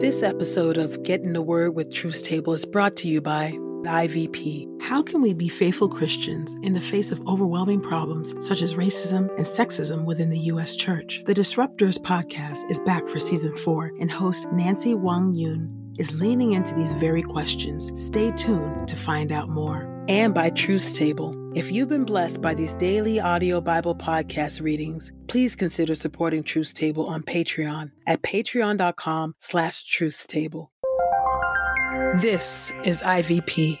This episode of Get in the Word with Truth's Table is brought to you by IVP. How can we be faithful Christians in the face of overwhelming problems such as racism and sexism within the U.S. church? The Disruptors podcast is back for season four, and host Nancy Wang Yuen is leaning into these very questions. Stay tuned to find out more. And by Truth's Table. If you've been blessed by these daily audio Bible podcast readings, please consider supporting Truth's Table on Patreon at patreon.com slash truthstable. This is IVP.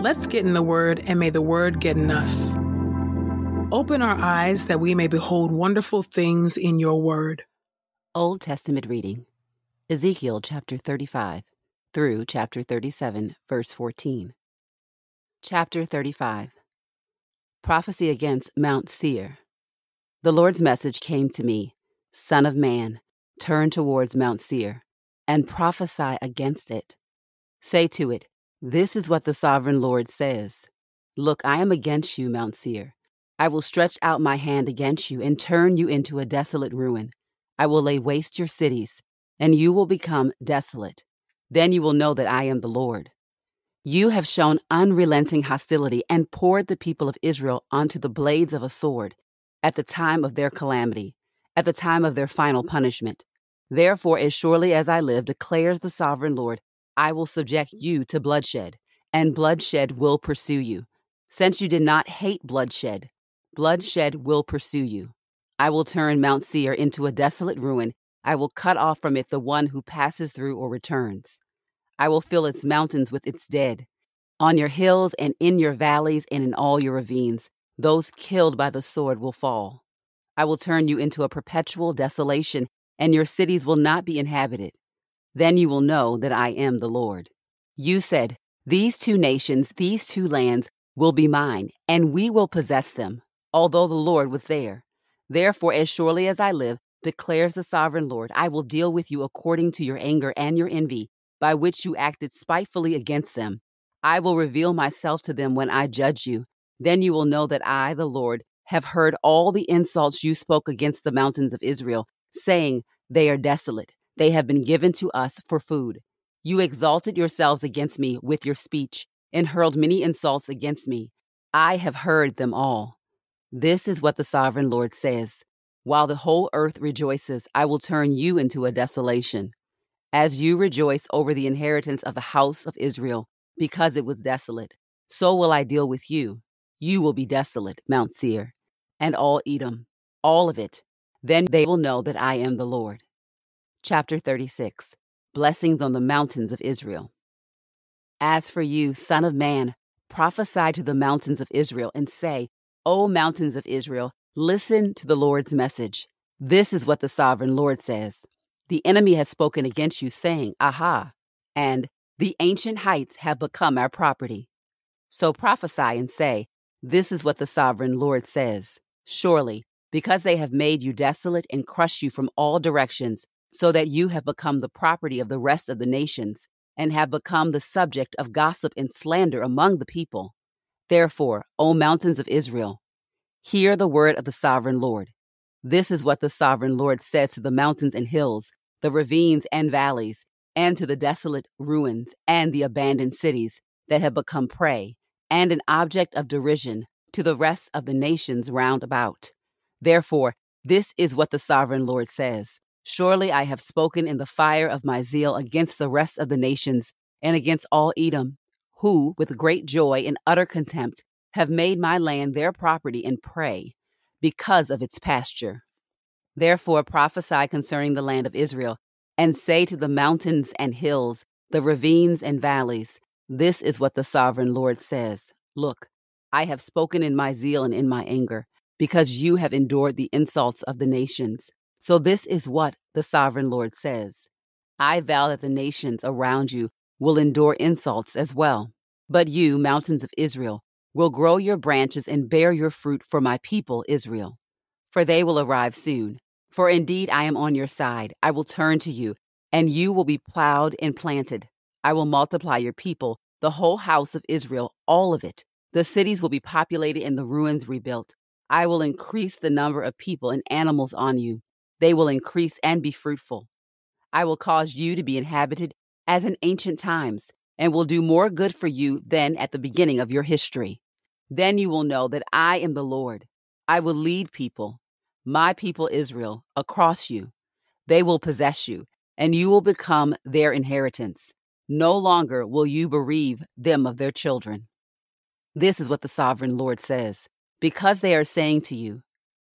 Let's get in the Word, and may the Word get in us. Open our eyes that we may behold wonderful things in your Word. Old Testament reading Ezekiel chapter 35 through chapter 37, verse 14. Chapter 35 Prophecy against Mount Seir. The Lord's message came to me Son of man, turn towards Mount Seir and prophesy against it. Say to it, This is what the sovereign Lord says Look, I am against you, Mount Seir. I will stretch out my hand against you and turn you into a desolate ruin. I will lay waste your cities, and you will become desolate. Then you will know that I am the Lord. You have shown unrelenting hostility and poured the people of Israel onto the blades of a sword at the time of their calamity, at the time of their final mm-hmm. punishment. Therefore, as surely as I live, declares the sovereign Lord, I will subject mm-hmm. you to bloodshed, and bloodshed will pursue you. Since you did not hate bloodshed, mm-hmm. bloodshed will pursue you. I will turn Mount Seir into a desolate ruin. I will cut off from it the one who passes through or returns. I will fill its mountains with its dead. On your hills and in your valleys and in all your ravines, those killed by the sword will fall. I will turn you into a perpetual desolation, and your cities will not be inhabited. Then you will know that I am the Lord. You said, These two nations, these two lands, will be mine, and we will possess them, although the Lord was there. Therefore, as surely as I live, declares the sovereign Lord, I will deal with you according to your anger and your envy, by which you acted spitefully against them. I will reveal myself to them when I judge you. Then you will know that I, the Lord, have heard all the insults you spoke against the mountains of Israel, saying, They are desolate. They have been given to us for food. You exalted yourselves against me with your speech, and hurled many insults against me. I have heard them all. This is what the sovereign Lord says While the whole earth rejoices, I will turn you into a desolation. As you rejoice over the inheritance of the house of Israel, because it was desolate, so will I deal with you. You will be desolate, Mount Seir, and all Edom, all of it. Then they will know that I am the Lord. Chapter 36 Blessings on the mountains of Israel. As for you, Son of Man, prophesy to the mountains of Israel and say, O mountains of Israel, listen to the Lord's message. This is what the sovereign Lord says The enemy has spoken against you, saying, Aha, and the ancient heights have become our property. So prophesy and say, This is what the sovereign Lord says. Surely, because they have made you desolate and crushed you from all directions, so that you have become the property of the rest of the nations, and have become the subject of gossip and slander among the people. Therefore, O mountains of Israel, hear the word of the sovereign Lord. This is what the sovereign Lord says to the mountains and hills, the ravines and valleys, and to the desolate ruins and the abandoned cities that have become prey, and an object of derision to the rest of the nations round about. Therefore, this is what the sovereign Lord says Surely I have spoken in the fire of my zeal against the rest of the nations and against all Edom, who, with great joy and utter contempt, have made my land their property and prey because of its pasture. Therefore prophesy concerning the land of Israel, and say to the mountains and hills, the ravines and valleys, This is what the sovereign Lord says Look, I have spoken in my zeal and in my anger, because you have endured the insults of the nations. So, this is what the sovereign Lord says I vow that the nations around you will endure insults as well. But you, mountains of Israel, will grow your branches and bear your fruit for my people, Israel. For they will arrive soon. For indeed I am on your side. I will turn to you, and you will be plowed and planted. I will multiply your people, the whole house of Israel, all of it. The cities will be populated and the ruins rebuilt. I will increase the number of people and animals on you. They will increase and be fruitful. I will cause you to be inhabited as in ancient times, and will do more good for you than at the beginning of your history. Then you will know that I am the Lord. I will lead people, my people Israel, across you. They will possess you, and you will become their inheritance. No longer will you bereave them of their children. This is what the sovereign Lord says. Because they are saying to you,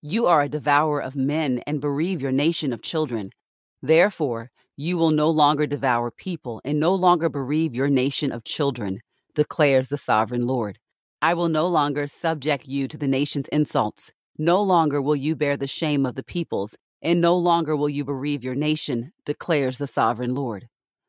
you are a devourer of men and bereave your nation of children. Therefore, you will no longer devour people and no longer bereave your nation of children, declares the sovereign Lord. I will no longer subject you to the nation's insults. No longer will you bear the shame of the peoples, and no longer will you bereave your nation, declares the sovereign Lord.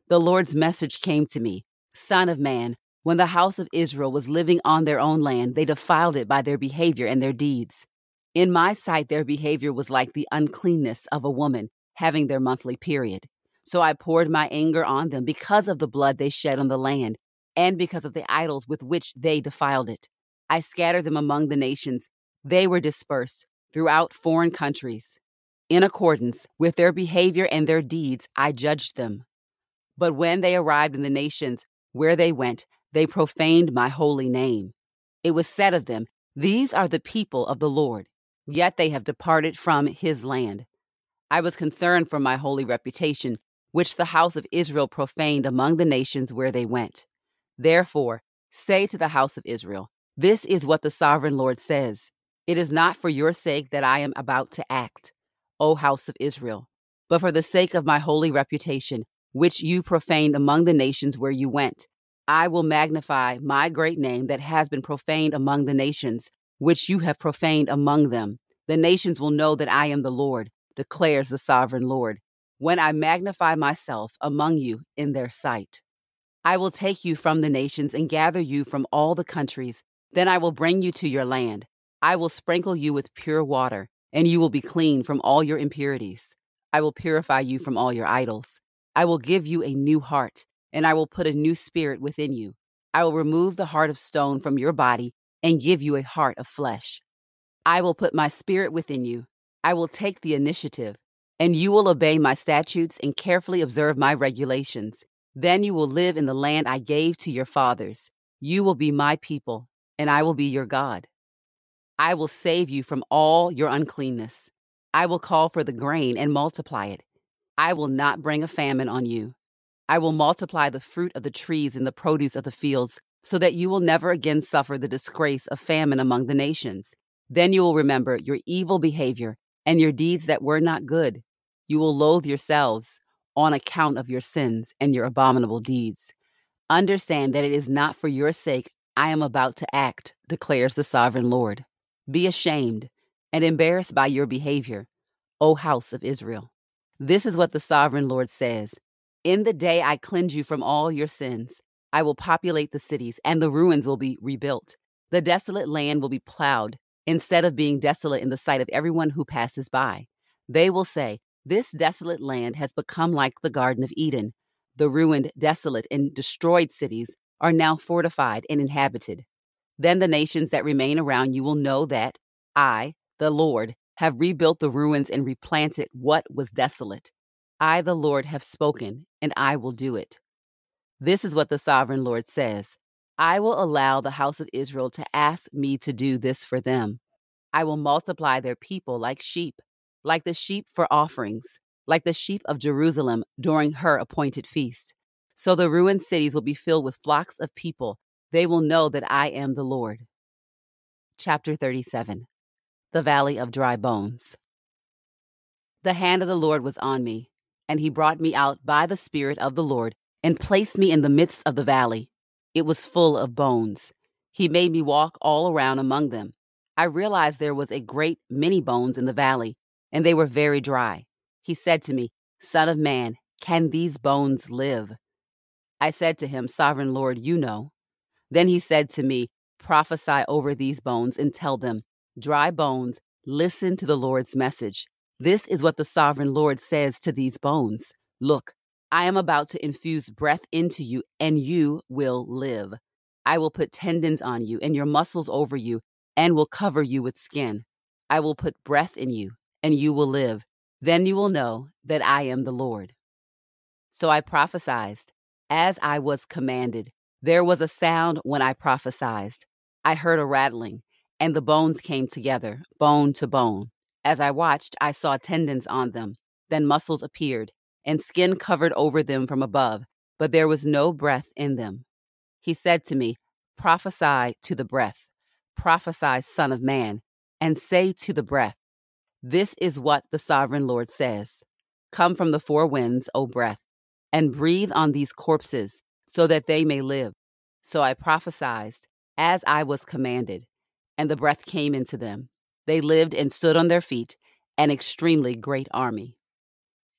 The Lord's message came to me Son of man, when the house of Israel was living on their own land, they defiled it by their behavior and their deeds. In my sight, their behavior was like the uncleanness of a woman having their monthly period. So I poured my anger on them because of the blood they shed on the land and because of the idols with which they defiled it. I scattered them among the nations. They were dispersed throughout foreign countries. In accordance with their behavior and their deeds, I judged them. But when they arrived in the nations where they went, they profaned my holy name. It was said of them, These are the people of the Lord yet they have departed from his land. I was concerned for my holy reputation, which the house of Israel profaned among the nations where they went. Therefore, say to the house of Israel, This is what the sovereign Lord says It is not for your sake that I am about to act, O house of Israel, but for the sake of my holy reputation, which you profaned among the nations where you went. I will magnify my great name that has been profaned among the nations, which you have profaned among them. The nations will know that I am the Lord, declares the sovereign Lord, when I magnify myself among you in their sight. I will take you from the nations and gather you from all the countries. Then I will bring you to your land. I will sprinkle you with pure water, and you will be clean from all your impurities. I will purify you from all your idols. I will give you a new heart, and I will put a new spirit within you. I will remove the heart of stone from your body and give you a heart of flesh. I will put my spirit within you. I will take the initiative, and you will obey my statutes and carefully observe my regulations. Then you will live in the land I gave to your fathers. You will be my people, and I will be your God. I will save you from all your uncleanness. I will call for the grain and multiply it. I will not bring a famine on you. I will multiply the fruit of the trees and the produce of the fields so that you will never again suffer the disgrace of famine among the nations. Then you will remember your evil behavior and your deeds that were not good. You will loathe yourselves on account of your sins and your abominable deeds. Understand that it is not for your sake I am about to act, declares the sovereign Lord. Be ashamed and embarrassed by your behavior, O house of Israel. This is what the sovereign Lord says In the day I cleanse you from all your sins, I will populate the cities, and the ruins will be rebuilt. The desolate land will be plowed, instead of being desolate in the sight of everyone who passes by. They will say, This desolate land has become like the Garden of Eden. The ruined, desolate, and destroyed cities are now fortified and inhabited. Then the nations that remain around you will know that I, the Lord, have rebuilt the ruins and replanted what was desolate. I, the Lord, have spoken, and I will do it. This is what the sovereign Lord says I will allow the house of Israel to ask me to do this for them. I will multiply their people like sheep, like the sheep for offerings, like the sheep of Jerusalem during her appointed feast. So the ruined cities will be filled with flocks of people. They will know that I am the Lord. Chapter 37 The Valley of Dry Bones. The hand of the Lord was on me, and he brought me out by the Spirit of the Lord and placed me in the midst of the valley. It was full of bones. He made me walk all around among them. I realized there was a great many bones in the valley, and they were very dry. He said to me, Son of man, can these bones live? I said to him, Sovereign Lord, you know. Then he said to me, Prophesy over these bones and tell them, Dry bones, listen to the Lord's message. This is what the sovereign Lord says to these bones Look, I am about to infuse breath into you, and you will live. I will put tendons on you and your muscles over you, and will cover you with skin. I will put breath in you, and you will live. Then you will know that I am the Lord. So I prophesied, as I was commanded. There was a sound when I prophesied. I heard a rattling, and the bones came together, bone to bone. As I watched, I saw tendons on them. Then muscles appeared and skin covered over them from above, but there was no breath in them. He said to me, Prophesy to the breath, prophesy, Son of Man, and say to the breath, This is what the sovereign Lord says Come from the four winds, O breath, and breathe on these corpses, so that they may live. So I prophesied, as I was commanded, and the breath came into them. They lived and stood on their feet, an extremely great army.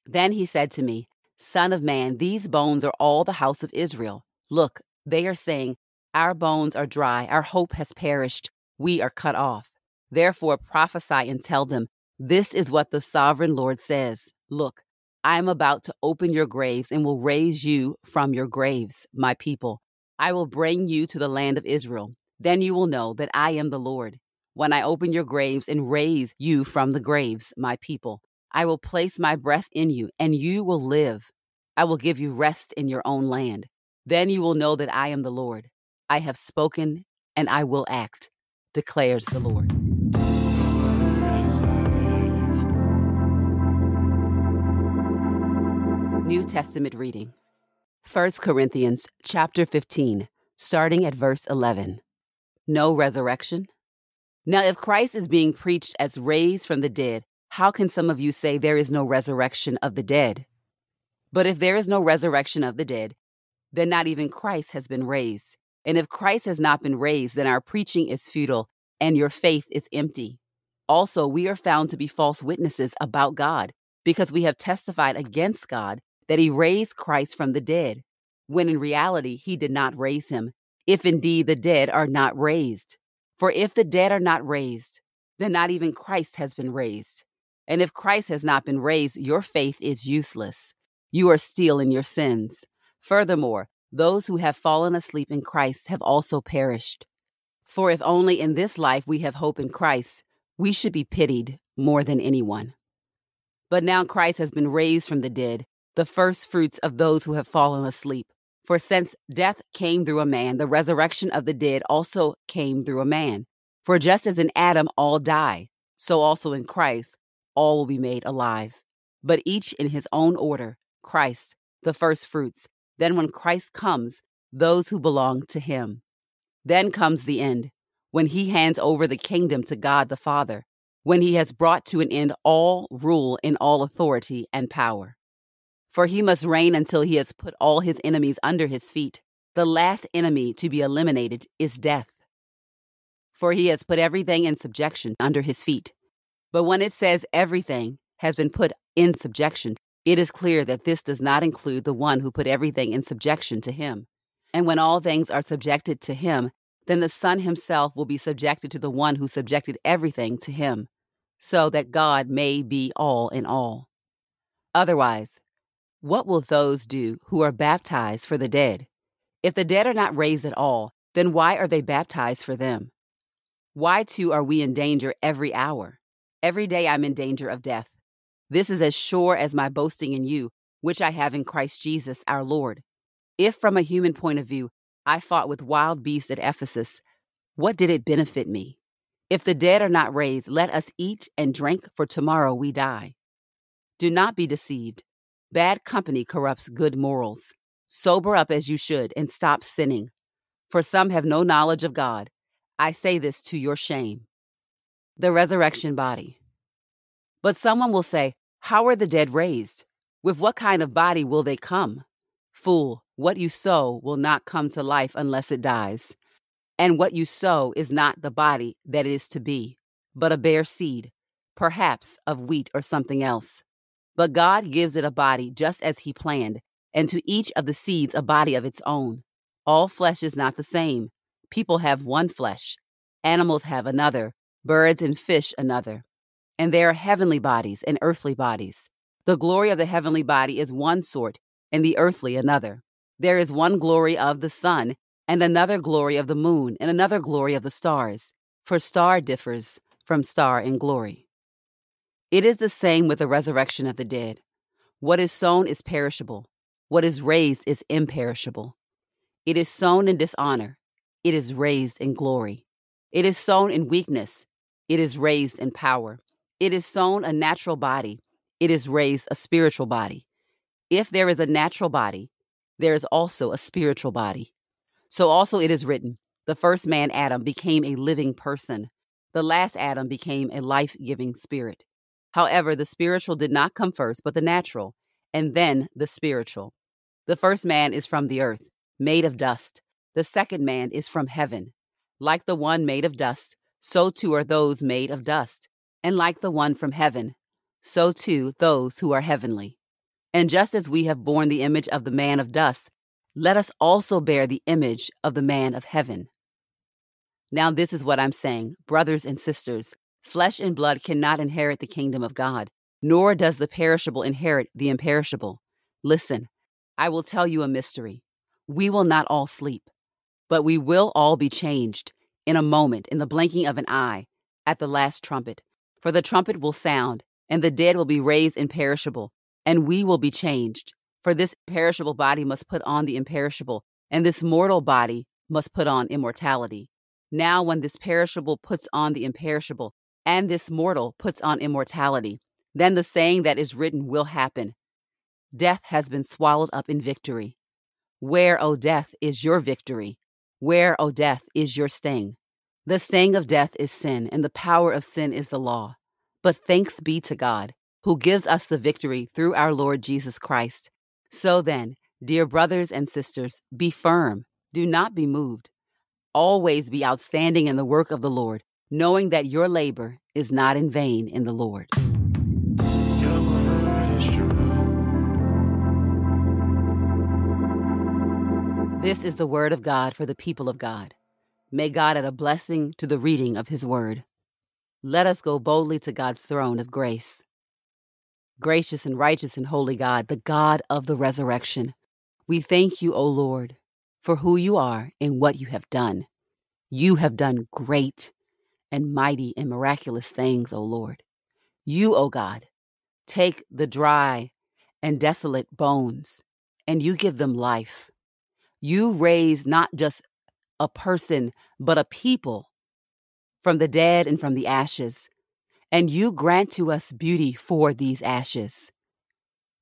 Then he said to me, Son of man, these bones are all the house of Israel. Look, they are saying, Our bones are dry, our hope has perished, we are cut off. Therefore prophesy and tell them, This is what the sovereign Lord says Look, I am about to open your graves and will raise you from your graves, my people. I will bring you to the land of Israel. Then you will know that I am the Lord. When I open your graves and raise you from the graves, my people, I will place my breath in you, and you will live. I will give you rest in your own land. Then you will know that I am the Lord. I have spoken, and I will act, declares the Lord. New Testament reading 1 Corinthians chapter 15, starting at verse 11. No resurrection? Now, if Christ is being preached as raised from the dead, how can some of you say there is no resurrection of the dead? But if there is no resurrection of the dead, then not even Christ has been raised. And if Christ has not been raised, then our preaching is futile and your faith is empty. Also, we are found to be false witnesses about God because we have testified against God that he raised Christ from the dead, when in reality he did not raise him, if indeed the dead are not raised. For if the dead are not raised, then not even Christ has been raised. And if Christ has not been raised, your faith is useless. You are still in your sins. Furthermore, those who have fallen asleep in Christ have also perished. For if only in this life we have hope in Christ, we should be pitied more than anyone. But now Christ has been raised from the dead, the first fruits of those who have fallen asleep. For since death came through a man, the resurrection of the dead also came through a man. For just as in Adam all die, so also in Christ all will be made alive, but each in his own order Christ, the first fruits. Then, when Christ comes, those who belong to him. Then comes the end, when he hands over the kingdom to God the Father, when he has brought to an end all rule and all authority and power. For he must reign until he has put all his enemies under his feet. The last enemy to be eliminated is death. For he has put everything in subjection under his feet. But when it says everything has been put in subjection, it is clear that this does not include the one who put everything in subjection to him. And when all things are subjected to him, then the Son himself will be subjected to the one who subjected everything to him, so that God may be all in all. Otherwise, what will those do who are baptized for the dead? If the dead are not raised at all, then why are they baptized for them? Why too are we in danger every hour? Every day I'm in danger of death. This is as sure as my boasting in you, which I have in Christ Jesus our Lord. If from a human point of view, I fought with wild beasts at Ephesus. What did it benefit me? If the dead are not raised, let us eat and drink, for tomorrow we die. Do not be deceived. Bad company corrupts good morals. Sober up as you should and stop sinning. For some have no knowledge of God. I say this to your shame. The resurrection body. But someone will say, How are the dead raised? With what kind of body will they come? Fool, what you sow will not come to life unless it dies. And what you sow is not the body that it is to be, but a bare seed, perhaps of wheat or something else. But God gives it a body just as He planned, and to each of the seeds a body of its own. All flesh is not the same. People have one flesh, animals have another, birds and fish another. And there are heavenly bodies and earthly bodies. The glory of the heavenly body is one sort, and the earthly another. There is one glory of the sun, and another glory of the moon, and another glory of the stars, for star differs from star in glory. It is the same with the resurrection of the dead. What is sown is perishable, what is raised is imperishable. It is sown in dishonor, it is raised in glory. It is sown in weakness, it is raised in power. It is sown a natural body, it is raised a spiritual body. If there is a natural body, there is also a spiritual body. So also it is written the first man, Adam, became a living person, the last Adam became a life giving spirit. However, the spiritual did not come first, but the natural, and then the spiritual. The first man is from the earth, made of dust. The second man is from heaven. Like the one made of dust, so too are those made of dust. And like the one from heaven, so too those who are heavenly. And just as we have borne the image of the man of dust, let us also bear the image of the man of heaven. Now, this is what I'm saying, brothers and sisters flesh and blood cannot inherit the kingdom of God, nor does the perishable inherit the imperishable. Listen, I will tell you a mystery. We will not all sleep, but we will all be changed in a moment, in the blinking of an eye, at the last trumpet. For the trumpet will sound, and the dead will be raised imperishable, and we will be changed. For this perishable body must put on the imperishable, and this mortal body must put on immortality. Now, when this perishable puts on the imperishable, and this mortal puts on immortality, then the saying that is written will happen Death has been swallowed up in victory. Where, O death, is your victory? Where, O death, is your sting? The sting of death is sin, and the power of sin is the law. But thanks be to God, who gives us the victory through our Lord Jesus Christ. So then, dear brothers and sisters, be firm, do not be moved. Always be outstanding in the work of the Lord, knowing that your labor is not in vain in the Lord. This is the word of God for the people of God. May God add a blessing to the reading of his word. Let us go boldly to God's throne of grace. Gracious and righteous and holy God, the God of the resurrection, we thank you, O Lord, for who you are and what you have done. You have done great and mighty and miraculous things, O Lord. You, O God, take the dry and desolate bones and you give them life. You raise not just a person, but a people from the dead and from the ashes. And you grant to us beauty for these ashes.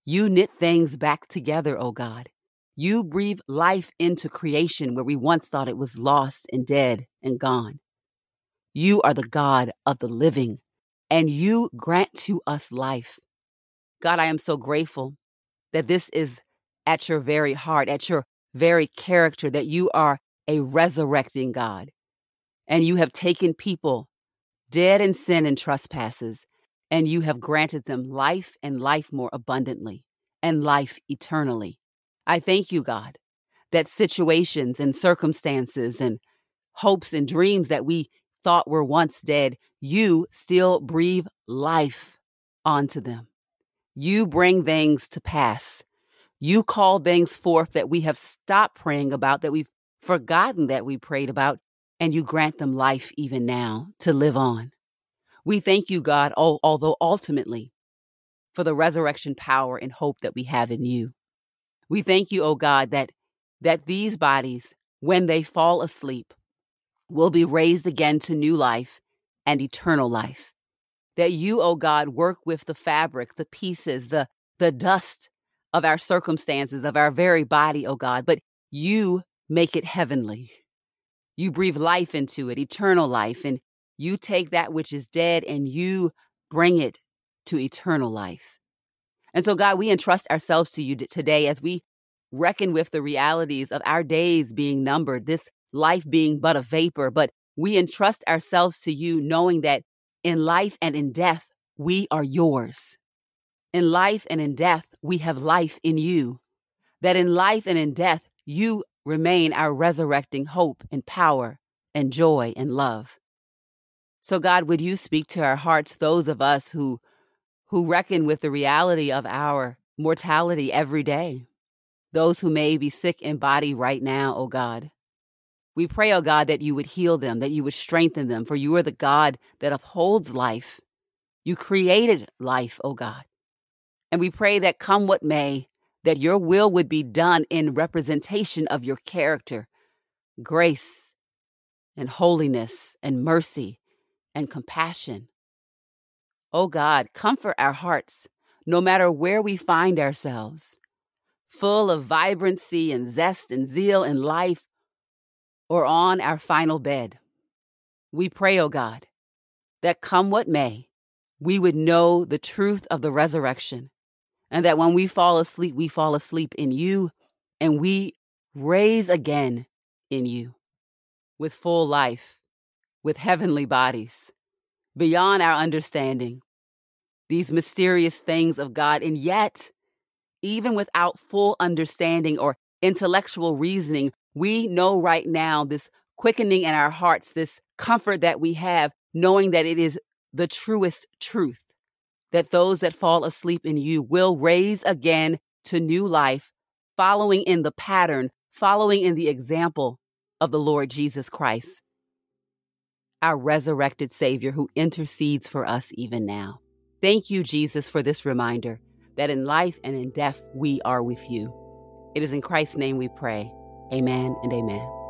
You knit things back together, O God. You breathe life into creation where we once thought it was lost and dead and gone. You are the God of the living, and you grant to us life. God, I am so grateful that this is at your very heart, at your very character that you are a resurrecting God. And you have taken people dead in sin and trespasses, and you have granted them life and life more abundantly and life eternally. I thank you, God, that situations and circumstances and hopes and dreams that we thought were once dead, you still breathe life onto them. You bring things to pass you call things forth that we have stopped praying about, that we've forgotten that we prayed about, and you grant them life even now to live on. We thank you, God, although ultimately for the resurrection power and hope that we have in you. We thank you, O oh God, that, that these bodies when they fall asleep, will be raised again to new life and eternal life. That you, O oh God, work with the fabric, the pieces, the, the dust of our circumstances, of our very body, O oh God, but you make it heavenly. You breathe life into it, eternal life, and you take that which is dead and you bring it to eternal life. And so, God, we entrust ourselves to you today as we reckon with the realities of our days being numbered, this life being but a vapor, but we entrust ourselves to you, knowing that in life and in death, we are yours. In life and in death, we have life in you. That in life and in death, you remain our resurrecting hope and power and joy and love. So, God, would you speak to our hearts, those of us who, who reckon with the reality of our mortality every day? those who may be sick in body right now, O God. We pray, O God, that you would heal them, that you would strengthen them, for you are the God that upholds life. You created life, O God. And we pray that come what may, that your will would be done in representation of your character, grace, and holiness, and mercy, and compassion. O God, comfort our hearts, no matter where we find ourselves full of vibrancy and zest and zeal and life, or on our final bed. We pray, O God, that come what may, we would know the truth of the resurrection, and that when we fall asleep, we fall asleep in you, and we raise again in you with full life, with heavenly bodies, beyond our understanding. These mysterious things of God, and yet even without full understanding or intellectual reasoning, we know right now this quickening in our hearts, this comfort that we have, knowing that it is the truest truth that those that fall asleep in you will raise again to new life, following in the pattern, following in the example of the Lord Jesus Christ, our resurrected Savior who intercedes for us even now. Thank you, Jesus, for this reminder that in life and in death we are with you. It is in Christ's name we pray. Amen and amen.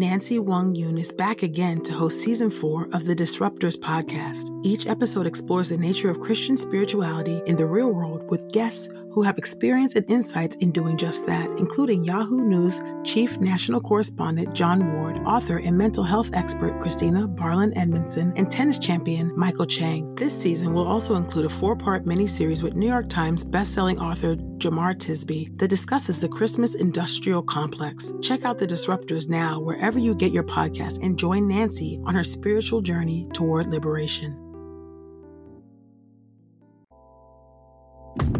Nancy Wang Yuen is back again to host season four of the Disruptors podcast. Each episode explores the nature of Christian spirituality in the real world with guests who have experience and insights in doing just that, including Yahoo News Chief National Correspondent Jon Ward, author and mental health expert Christina Barland Edmondson, and tennis champion Michael Chang. This season will also include a four part miniseries with New York Times bestselling author Jemar Tisby that discusses the Christmas industrial complex. Check out The Disruptors now wherever you get your podcast and join Nancy on her spiritual journey toward liberation.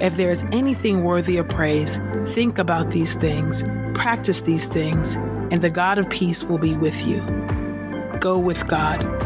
if there is anything worthy of praise, think about these things, practice these things, and the God of peace will be with you. Go with God.